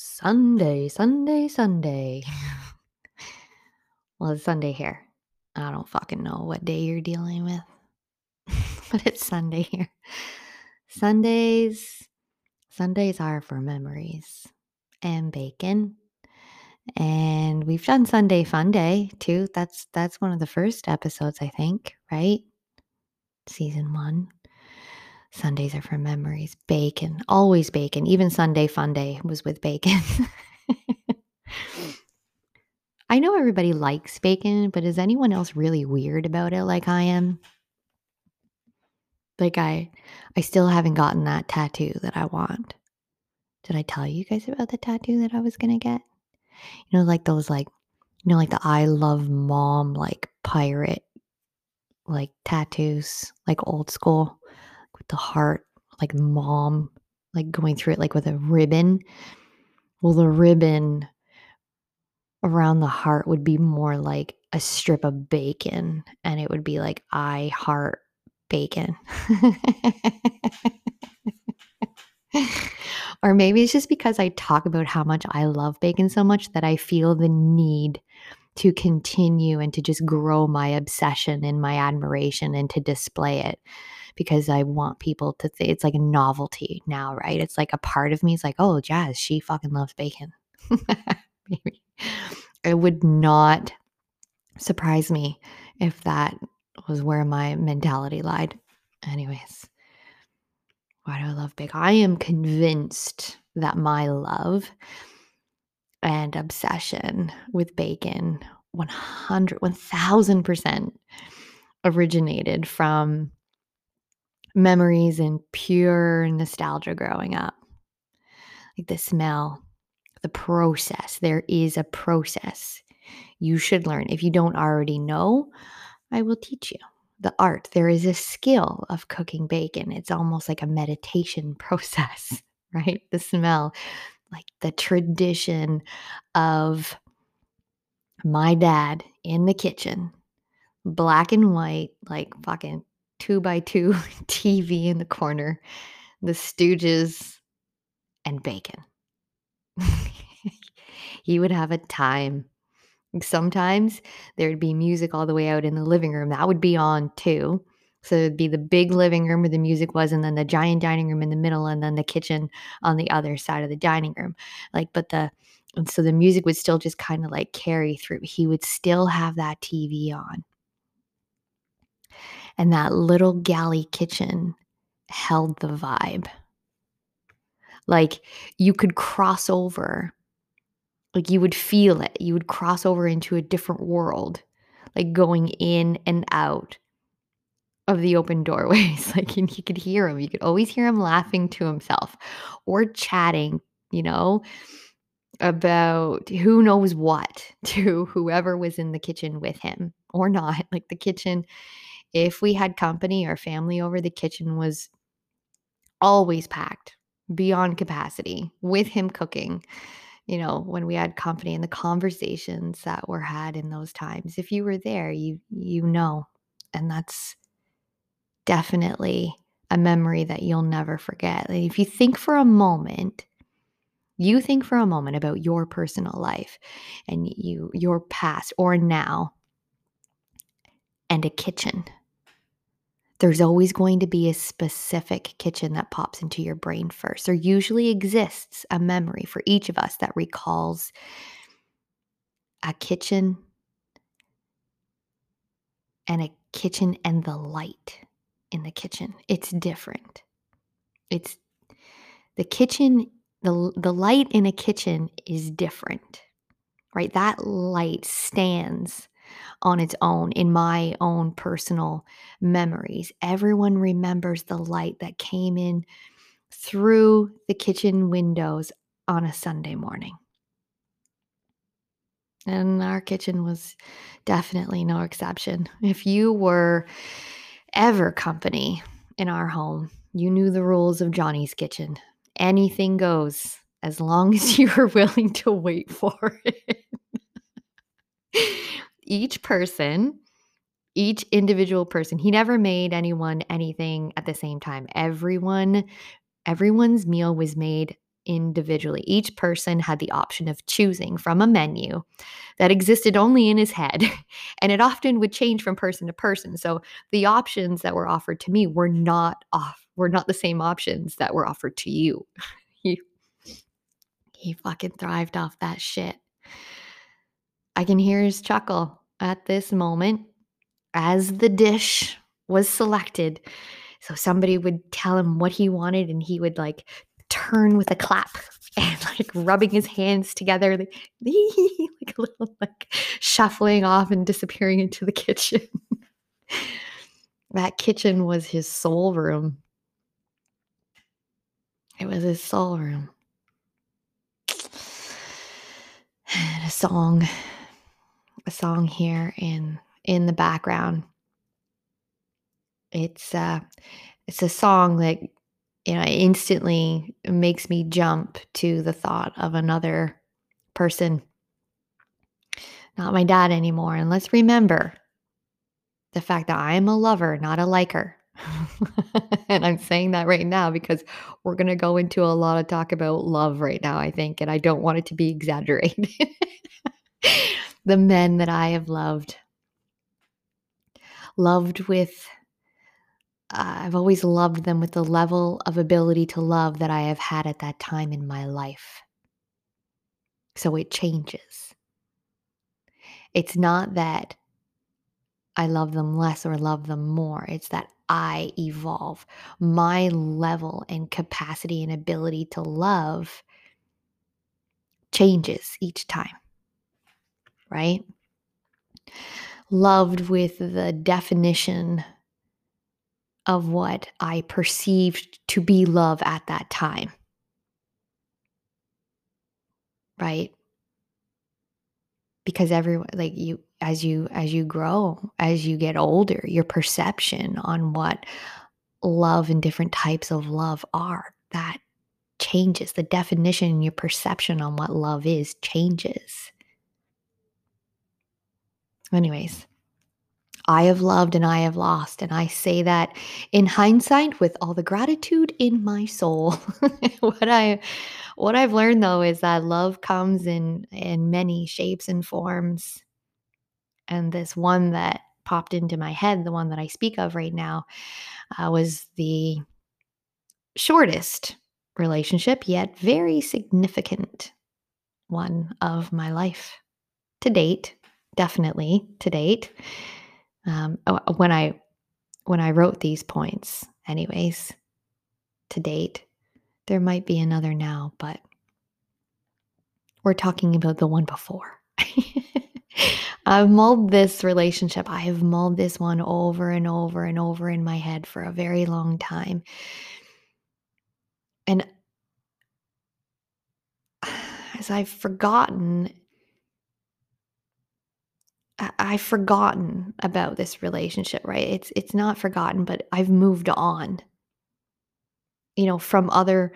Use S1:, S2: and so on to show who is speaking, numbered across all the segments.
S1: Sunday, Sunday, Sunday. well, it's Sunday here. I don't fucking know what day you're dealing with, but it's Sunday here. Sundays, Sundays are for memories and bacon. And we've done Sunday Fun Day too. That's that's one of the first episodes, I think, right? Season one. Sundays are for memories. Bacon, always bacon. Even Sunday Fun Day was with bacon. I know everybody likes bacon, but is anyone else really weird about it like I am? Like I I still haven't gotten that tattoo that I want. Did I tell you guys about the tattoo that I was going to get? You know like those like you know like the I love mom like pirate like tattoos, like old school the heart, like mom, like going through it like with a ribbon. Well, the ribbon around the heart would be more like a strip of bacon, and it would be like, I heart bacon. or maybe it's just because I talk about how much I love bacon so much that I feel the need to continue and to just grow my obsession and my admiration and to display it because I want people to think it's like a novelty now, right? It's like a part of me is like, oh, Jazz, she fucking loves bacon. It would not surprise me if that was where my mentality lied. Anyways, why do I love bacon? I am convinced that my love and obsession with bacon 100 1000% originated from memories and pure nostalgia growing up. Like the smell, the process. There is a process you should learn. If you don't already know, I will teach you the art. There is a skill of cooking bacon. It's almost like a meditation process, right? The smell, like the tradition of my dad in the kitchen, black and white, like fucking two by two TV in the corner, the Stooges, and bacon. he would have a time. Sometimes there'd be music all the way out in the living room. That would be on too. So it'd be the big living room where the music was, and then the giant dining room in the middle, and then the kitchen on the other side of the dining room. Like, but the and so the music would still just kind of like carry through. He would still have that TV on. And that little galley kitchen held the vibe. Like you could cross over, like you would feel it. You would cross over into a different world, like going in and out of the open doorways. Like you could hear him. You could always hear him laughing to himself or chatting, you know, about who knows what to whoever was in the kitchen with him or not. Like the kitchen, if we had company or family over, the kitchen was always packed beyond capacity with him cooking. You know, when we had company and the conversations that were had in those times. If you were there, you you know. And that's definitely a memory that you'll never forget. Like if you think for a moment you think for a moment about your personal life and you your past or now and a kitchen there's always going to be a specific kitchen that pops into your brain first. There usually exists a memory for each of us that recalls a kitchen and a kitchen and the light in the kitchen. It's different. It's the kitchen the the light in a kitchen is different right? That light stands on its own in my own personal memories. Everyone remembers the light that came in through the kitchen windows on a sunday morning. And our kitchen was definitely no exception. If you were ever company in our home you knew the rules of johnny's kitchen. Anything goes as long as you're willing to wait for it. Each person, each individual person, he never made anyone anything at the same time. Everyone, everyone's meal was made individually. Each person had the option of choosing from a menu that existed only in his head, and it often would change from person to person. So the options that were offered to me were not off were not the same options that were offered to you. he he fucking thrived off that shit. I can hear his chuckle at this moment as the dish was selected. So somebody would tell him what he wanted and he would like turn with a clap and like rubbing his hands together like, like a little like shuffling off and disappearing into the kitchen. that kitchen was his soul room. It was his soul room. And a song, a song here in in the background. It's uh it's a song that you know instantly makes me jump to the thought of another person. Not my dad anymore. And let's remember the fact that I am a lover, not a liker. and I'm saying that right now because we're going to go into a lot of talk about love right now, I think, and I don't want it to be exaggerated. the men that I have loved, loved with, uh, I've always loved them with the level of ability to love that I have had at that time in my life. So it changes. It's not that I love them less or love them more. It's that I evolve. My level and capacity and ability to love changes each time, right? Loved with the definition of what I perceived to be love at that time, right? Because everyone, like you, as you as you grow as you get older your perception on what love and different types of love are that changes the definition and your perception on what love is changes anyways I have loved and I have lost. And I say that in hindsight with all the gratitude in my soul. what I what I've learned though is that love comes in in many shapes and forms. And this one that popped into my head, the one that I speak of right now, uh, was the shortest relationship, yet very significant one of my life to date. Definitely to date. Um, oh, when I when I wrote these points, anyways, to date, there might be another now, but we're talking about the one before. I've mulled this relationship. I have mulled this one over and over and over in my head for a very long time. And as I've forgotten, I've forgotten about this relationship, right? It's it's not forgotten, but I've moved on. You know, from other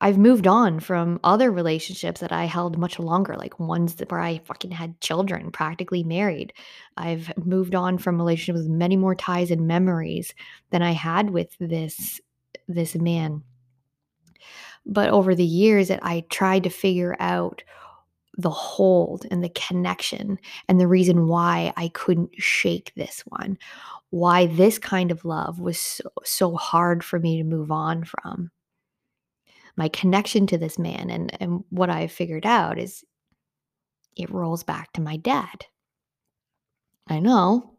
S1: I've moved on from other relationships that I held much longer, like ones that where I fucking had children, practically married. I've moved on from relationships with many more ties and memories than I had with this this man. But over the years that I tried to figure out the hold and the connection and the reason why I couldn't shake this one, why this kind of love was so, so hard for me to move on from my connection to this man and and what I figured out is it rolls back to my dad. I know.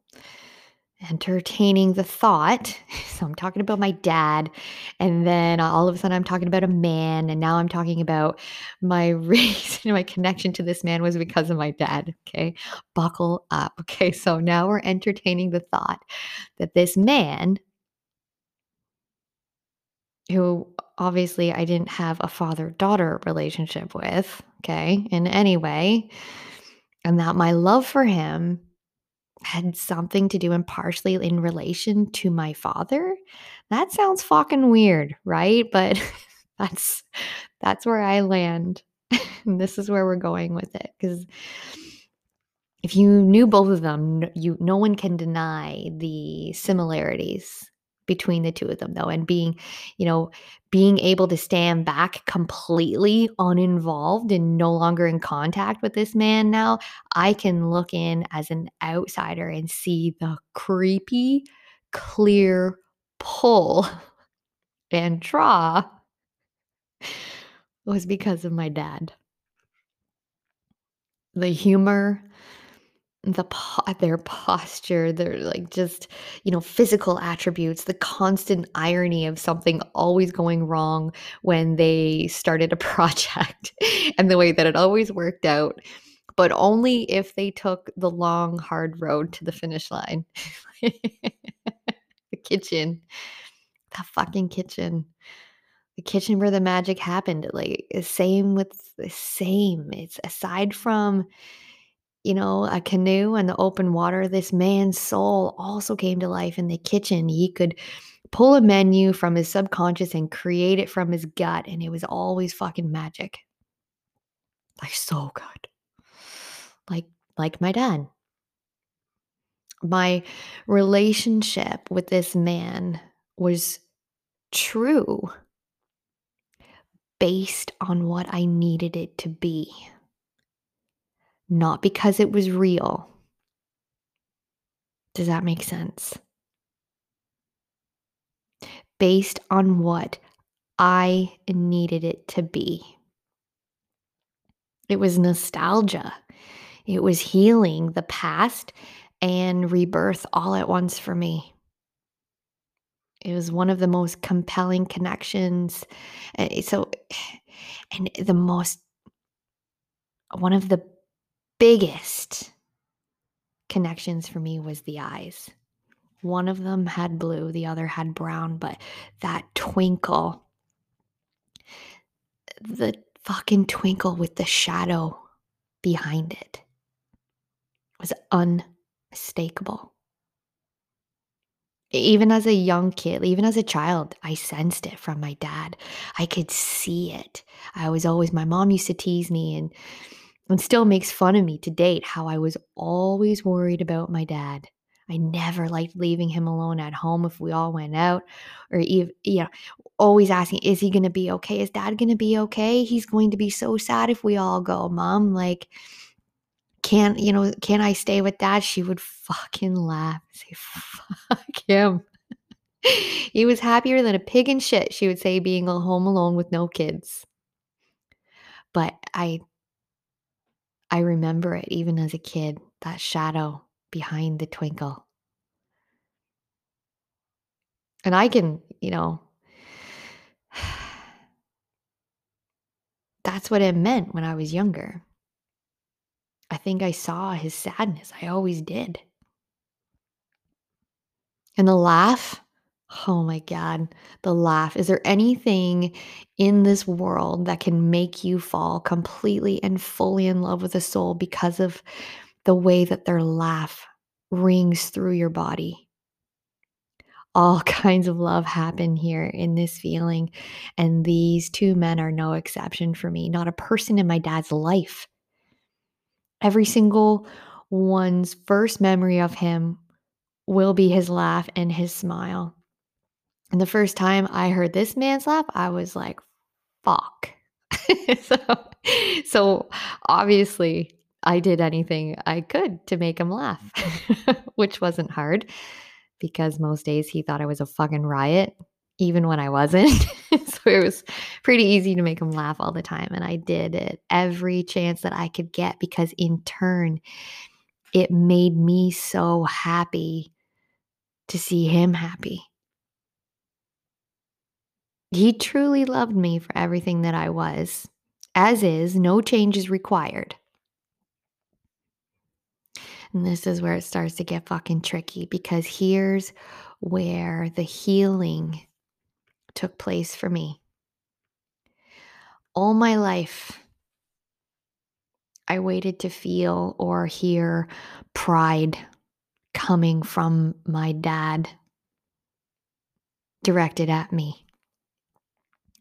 S1: Entertaining the thought. So I'm talking about my dad. And then all of a sudden I'm talking about a man. And now I'm talking about my reason, my connection to this man was because of my dad. Okay. Buckle up. Okay. So now we're entertaining the thought that this man who obviously I didn't have a father daughter relationship with, okay, in any way, and that my love for him had something to do and partially in relation to my father. That sounds fucking weird, right? But that's that's where I land. and this is where we're going with it cuz if you knew both of them, you no one can deny the similarities between the two of them though and being you know being able to stand back completely uninvolved and no longer in contact with this man now i can look in as an outsider and see the creepy clear pull and draw was because of my dad. The humor the their posture, their like just, you know, physical attributes, the constant irony of something always going wrong when they started a project and the way that it always worked out, but only if they took the long hard road to the finish line. the kitchen. The fucking kitchen. The kitchen where the magic happened. Like same with the same. It's aside from you know, a canoe and the open water, this man's soul also came to life in the kitchen. He could pull a menu from his subconscious and create it from his gut, and it was always fucking magic. Like so good. Like like my dad. My relationship with this man was true based on what I needed it to be not because it was real. Does that make sense? Based on what I needed it to be. It was nostalgia. It was healing the past and rebirth all at once for me. It was one of the most compelling connections. Eh, so, and the most, one of the biggest connections for me was the eyes. One of them had blue, the other had brown, but that twinkle, the fucking twinkle with the shadow behind it was unmistakable. Even as a young kid, even as a child, I sensed it from my dad. I could see it. I was always, my mom used to tease me and and still makes fun of me to date how I was always worried about my dad. I never liked leaving him alone at home if we all went out or even, you know, always asking, is he going to be okay? Is dad going to be okay? He's going to be so sad if we all go, mom. Like, can you know, can I stay with dad? She would fucking laugh say, fuck him. he was happier than a pig in shit, she would say, being home alone with no kids. But I I remember it even as a kid, that shadow behind the twinkle. And I can, you know, that's what it meant when I was younger. I think I saw his sadness. I always did. And the laugh, Oh my God, the laugh. Is there anything in this world that can make you fall completely and fully in love with a soul because of the way that their laugh rings through your body? All kinds of love happen here in this feeling. And these two men are no exception for me. Not a person in my dad's life. Every single one's first memory of him will be his laugh and his smile. And the first time I heard this man's laugh, I was like, fuck. so, so obviously, I did anything I could to make him laugh, mm-hmm. which wasn't hard because most days he thought I was a fucking riot, even when I wasn't. so it was pretty easy to make him laugh all the time. And I did it every chance that I could get because, in turn, it made me so happy to see him happy. He truly loved me for everything that I was. As is, no change is required. And this is where it starts to get fucking tricky because here's where the healing took place for me. All my life, I waited to feel or hear pride coming from my dad directed at me.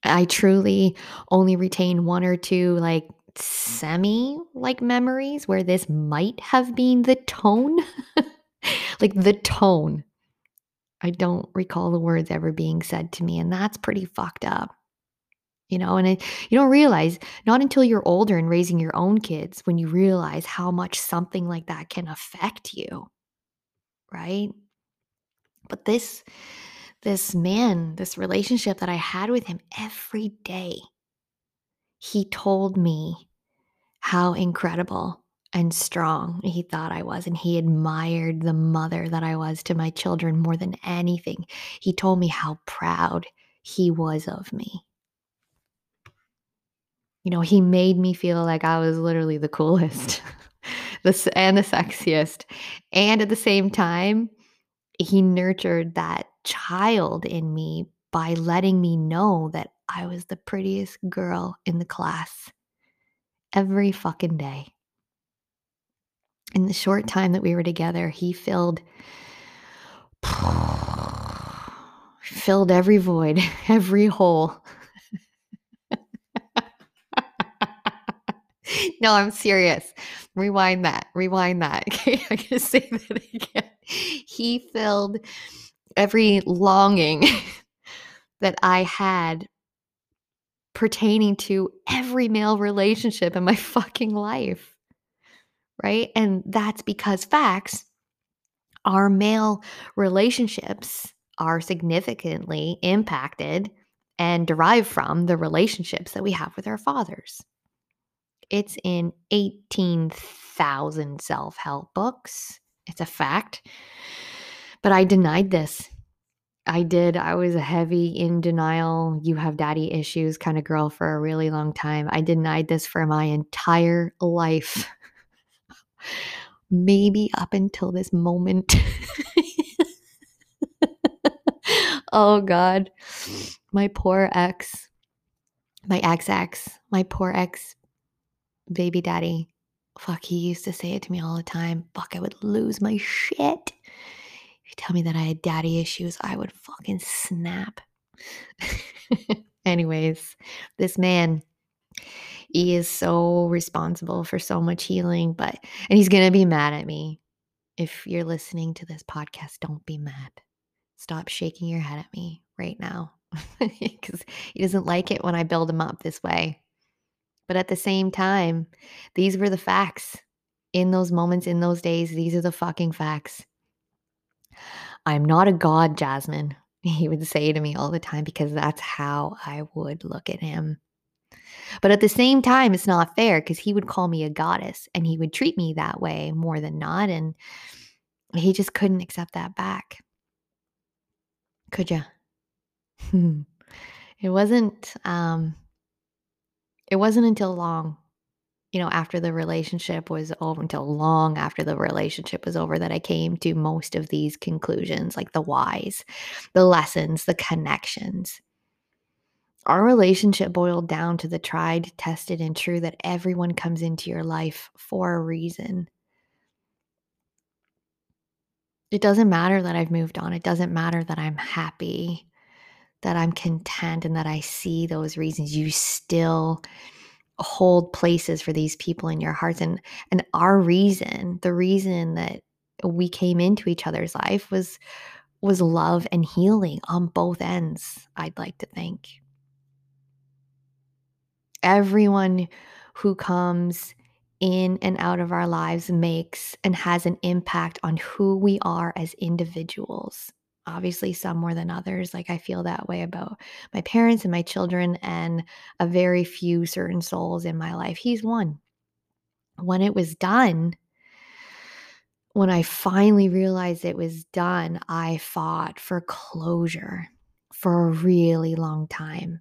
S1: I truly only retain one or two like mm. semi like memories where this might have been the tone. like the tone. I don't recall the words ever being said to me, and that's pretty fucked up. You know, and it, you don't realize not until you're older and raising your own kids when you realize how much something like that can affect you. Right? But this this man, this relationship that I had with him every day, he told me how incredible and strong he thought I was. And he admired the mother that I was to my children more than anything. He told me how proud he was of me. You know, he made me feel like I was literally the coolest the, and the sexiest. And at the same time, he nurtured that child in me by letting me know that I was the prettiest girl in the class every fucking day in the short time that we were together, he filled filled every void, every hole. no, I'm serious. Rewind that. Rewind that. Okay, I'm gonna say that again. He filled every longing that I had pertaining to every male relationship in my fucking life right? And that's because facts, our male relationships are significantly impacted and derive from the relationships that we have with our fathers. It's in 18,000 self help books. It's a fact. But I denied this. I did. I was a heavy in denial, you have daddy issues kind of girl for a really long time. I denied this for my entire life maybe up until this moment. oh God. My poor ex, my ex ex, my poor ex baby daddy. Fuck, he used to say it to me all the time. Fuck, I would lose my shit. You tell me that I had daddy issues, I would fucking snap. Anyways, this man, he is so responsible for so much healing, but, and he's going to be mad at me. If you're listening to this podcast, don't be mad. Stop shaking your head at me right now because he doesn't like it when I build him up this way. But at the same time, these were the facts in those moments, in those days. These are the fucking facts. I'm not a god, Jasmine, he would say to me all the time because that's how I would look at him. But at the same time, it's not fair because he would call me a goddess and he would treat me that way more than not. And he just couldn't accept that back. Could you? it wasn't um it wasn't until long you know after the relationship was over until long after the relationship was over that i came to most of these conclusions like the whys the lessons the connections our relationship boiled down to the tried, tested, and true that everyone comes into your life for a reason. It doesn't matter that I've moved on. It doesn't matter that I'm happy, that I'm content, and that I see those reasons. You still hold places for these people in your hearts. And and our reason, the reason that we came into each other's life was was love and healing on both ends, I'd like to think everyone who comes in and out of our lives makes and has an impact on who we are as individuals. Obviously, some more than others. Like, I feel that way about my parents and my children, and a very few certain souls in my life. He's one. When it was done, when I finally realized it was done, I fought for closure for a really long time.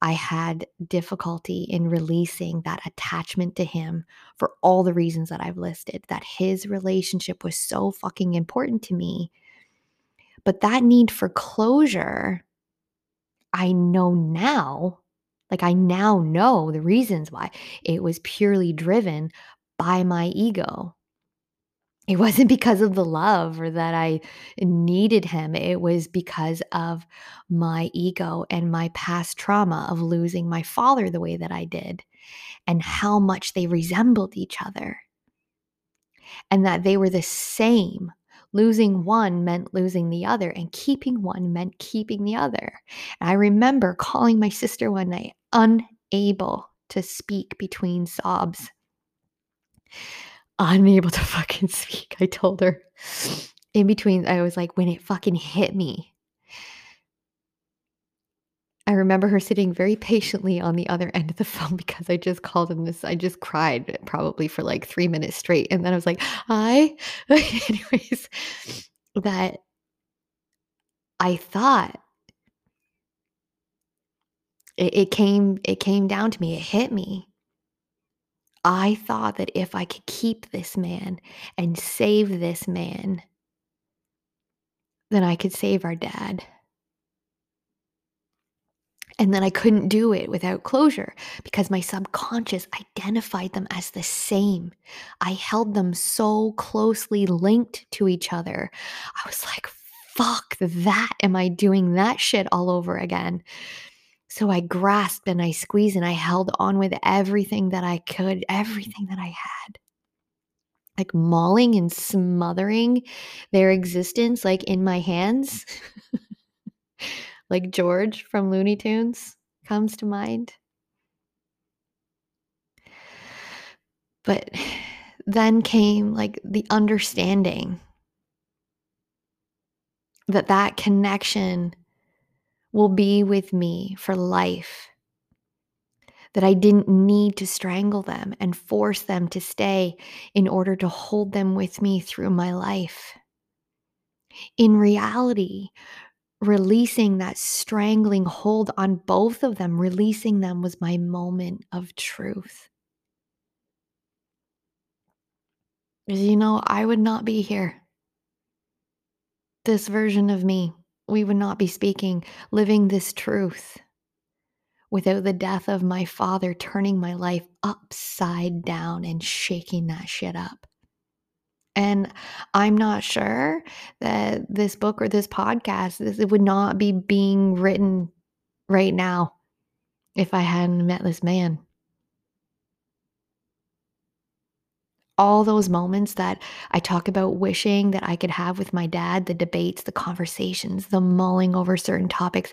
S1: I had difficulty in releasing that attachment to him for all the reasons that I've listed, that his relationship was so fucking important to me. But that need for closure, I know now, like I now know the reasons why it was purely driven by my ego it wasn't because of the love or that I needed him. It was because of my ego and my past trauma of losing my father the way that I did and how much they resembled each other. And that they were the same Losing one meant losing the other, and keeping one meant keeping the other. And I remember calling my sister one night, unable to speak between sobs. Unable to fucking speak, I told her. In between, I was like, when it fucking hit me, I remember her sitting very patiently on the other end of the phone because I just called and this I just cried probably for like 3 minutes straight and then I was like, "Hi." Anyways, that I thought it, it came it came down to me, it hit me. I thought that if I could keep this man and save this man, then I could save our dad. And then I couldn't do it without closure because my subconscious identified them as the same. I held them so closely linked to each other. I was like, fuck that. Am I doing that shit all over again? So I grasped and I squeezed and I held on with everything that I could, everything that I had. Like mauling and smothering their existence, like in my hands. like George from Looney Tunes comes to mind. But then came like the understanding that that connection will be with me for life. That I didn't need to strangle them and force them to stay in order to hold them with me through my life. In reality, releasing that strangling hold on both of them, releasing them was my moment of truth. Because, you know, I would not be here. This version of me, we would not be speaking, living this truth without the death of my father turning my life upside down and shaking that shit up. And I'm not sure that this book or this podcast, this, it would not be being written right now if I hadn't met this man. All those moments that I talk about wishing that I could have with my dad, the debates, the conversations, the mulling over certain topics,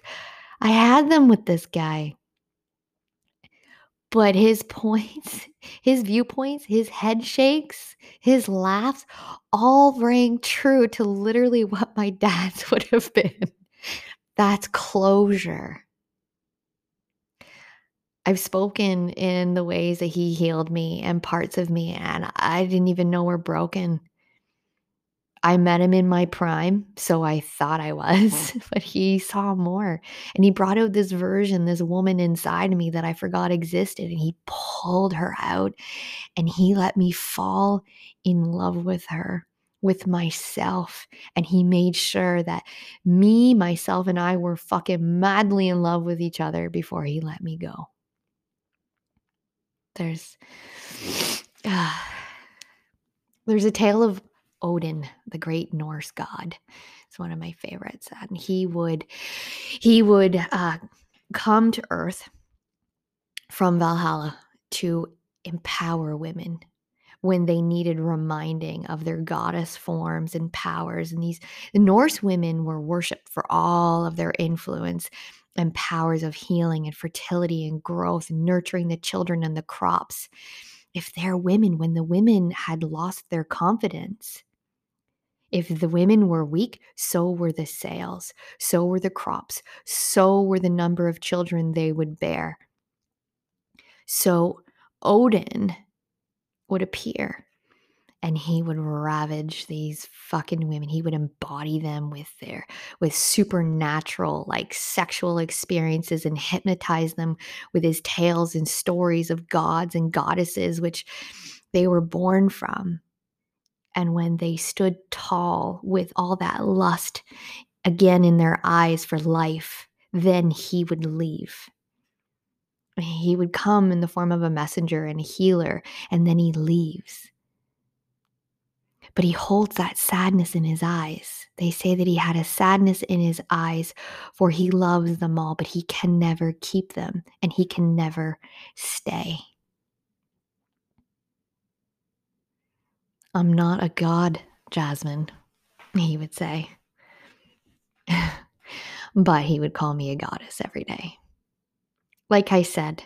S1: I had them with this guy. But his points, his viewpoints, his head shakes, his laughs all rang true to literally what my dad's would have been. That's closure. I've spoken in the ways that he healed me and parts of me, and I didn't even know were broken. I met him in my prime, so I thought I was, but he saw more. And he brought out this version, this woman inside me that I forgot existed. And he pulled her out and he let me fall in love with her, with myself. And he made sure that me, myself, and I were fucking madly in love with each other before he let me go. There's. Uh, there's a tale of Odin, the great Norse god. It's one of my favorites. And he would he would uh, come to Earth from Valhalla to empower women when they needed reminding of their goddess forms and powers. And these the Norse women were worshipped for all of their influence and powers of healing and fertility and growth and nurturing the children and the crops. If they're women, when the women had lost their confidence, if the women were weak, so were the sales, so were the crops, so were the number of children they would bear. So Odin would appear and he would ravage these fucking women. He would embody them with their with supernatural like sexual experiences and hypnotize them with his tales and stories of gods and goddesses which they were born from and when they stood tall with all that lust again in their eyes for life, then he would leave. He would come in the form of a messenger and a healer, and then he leaves. But he holds that sadness in his eyes. They say that he had a sadness in his eyes, for he loves them all, but he can never keep them and he can never stay. I'm not a god, Jasmine. he would say. but he would call me a goddess every day. Like I said,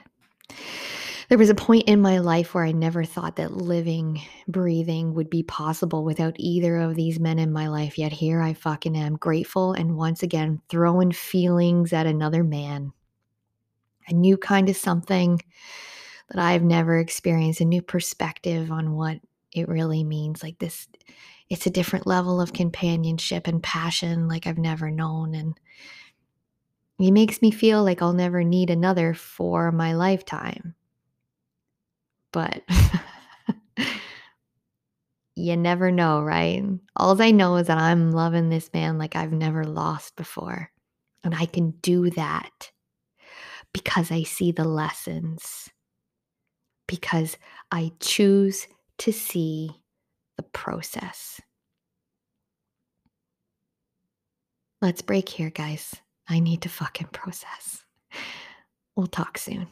S1: there was a point in my life where I never thought that living, breathing would be possible without either of these men in my life. Yet here I fucking am, grateful and once again throwing feelings at another man. A new kind of something that I've never experienced, a new perspective on what it really means. Like this, it's a different level of companionship and passion like I've never known. And it makes me feel like I'll never need another for my lifetime. But you never know, right? All I know is that I'm loving this man like I've never lost before. And I can do that because I see the lessons, because I choose to see the process. Let's break here, guys. I need to fucking process. We'll talk soon.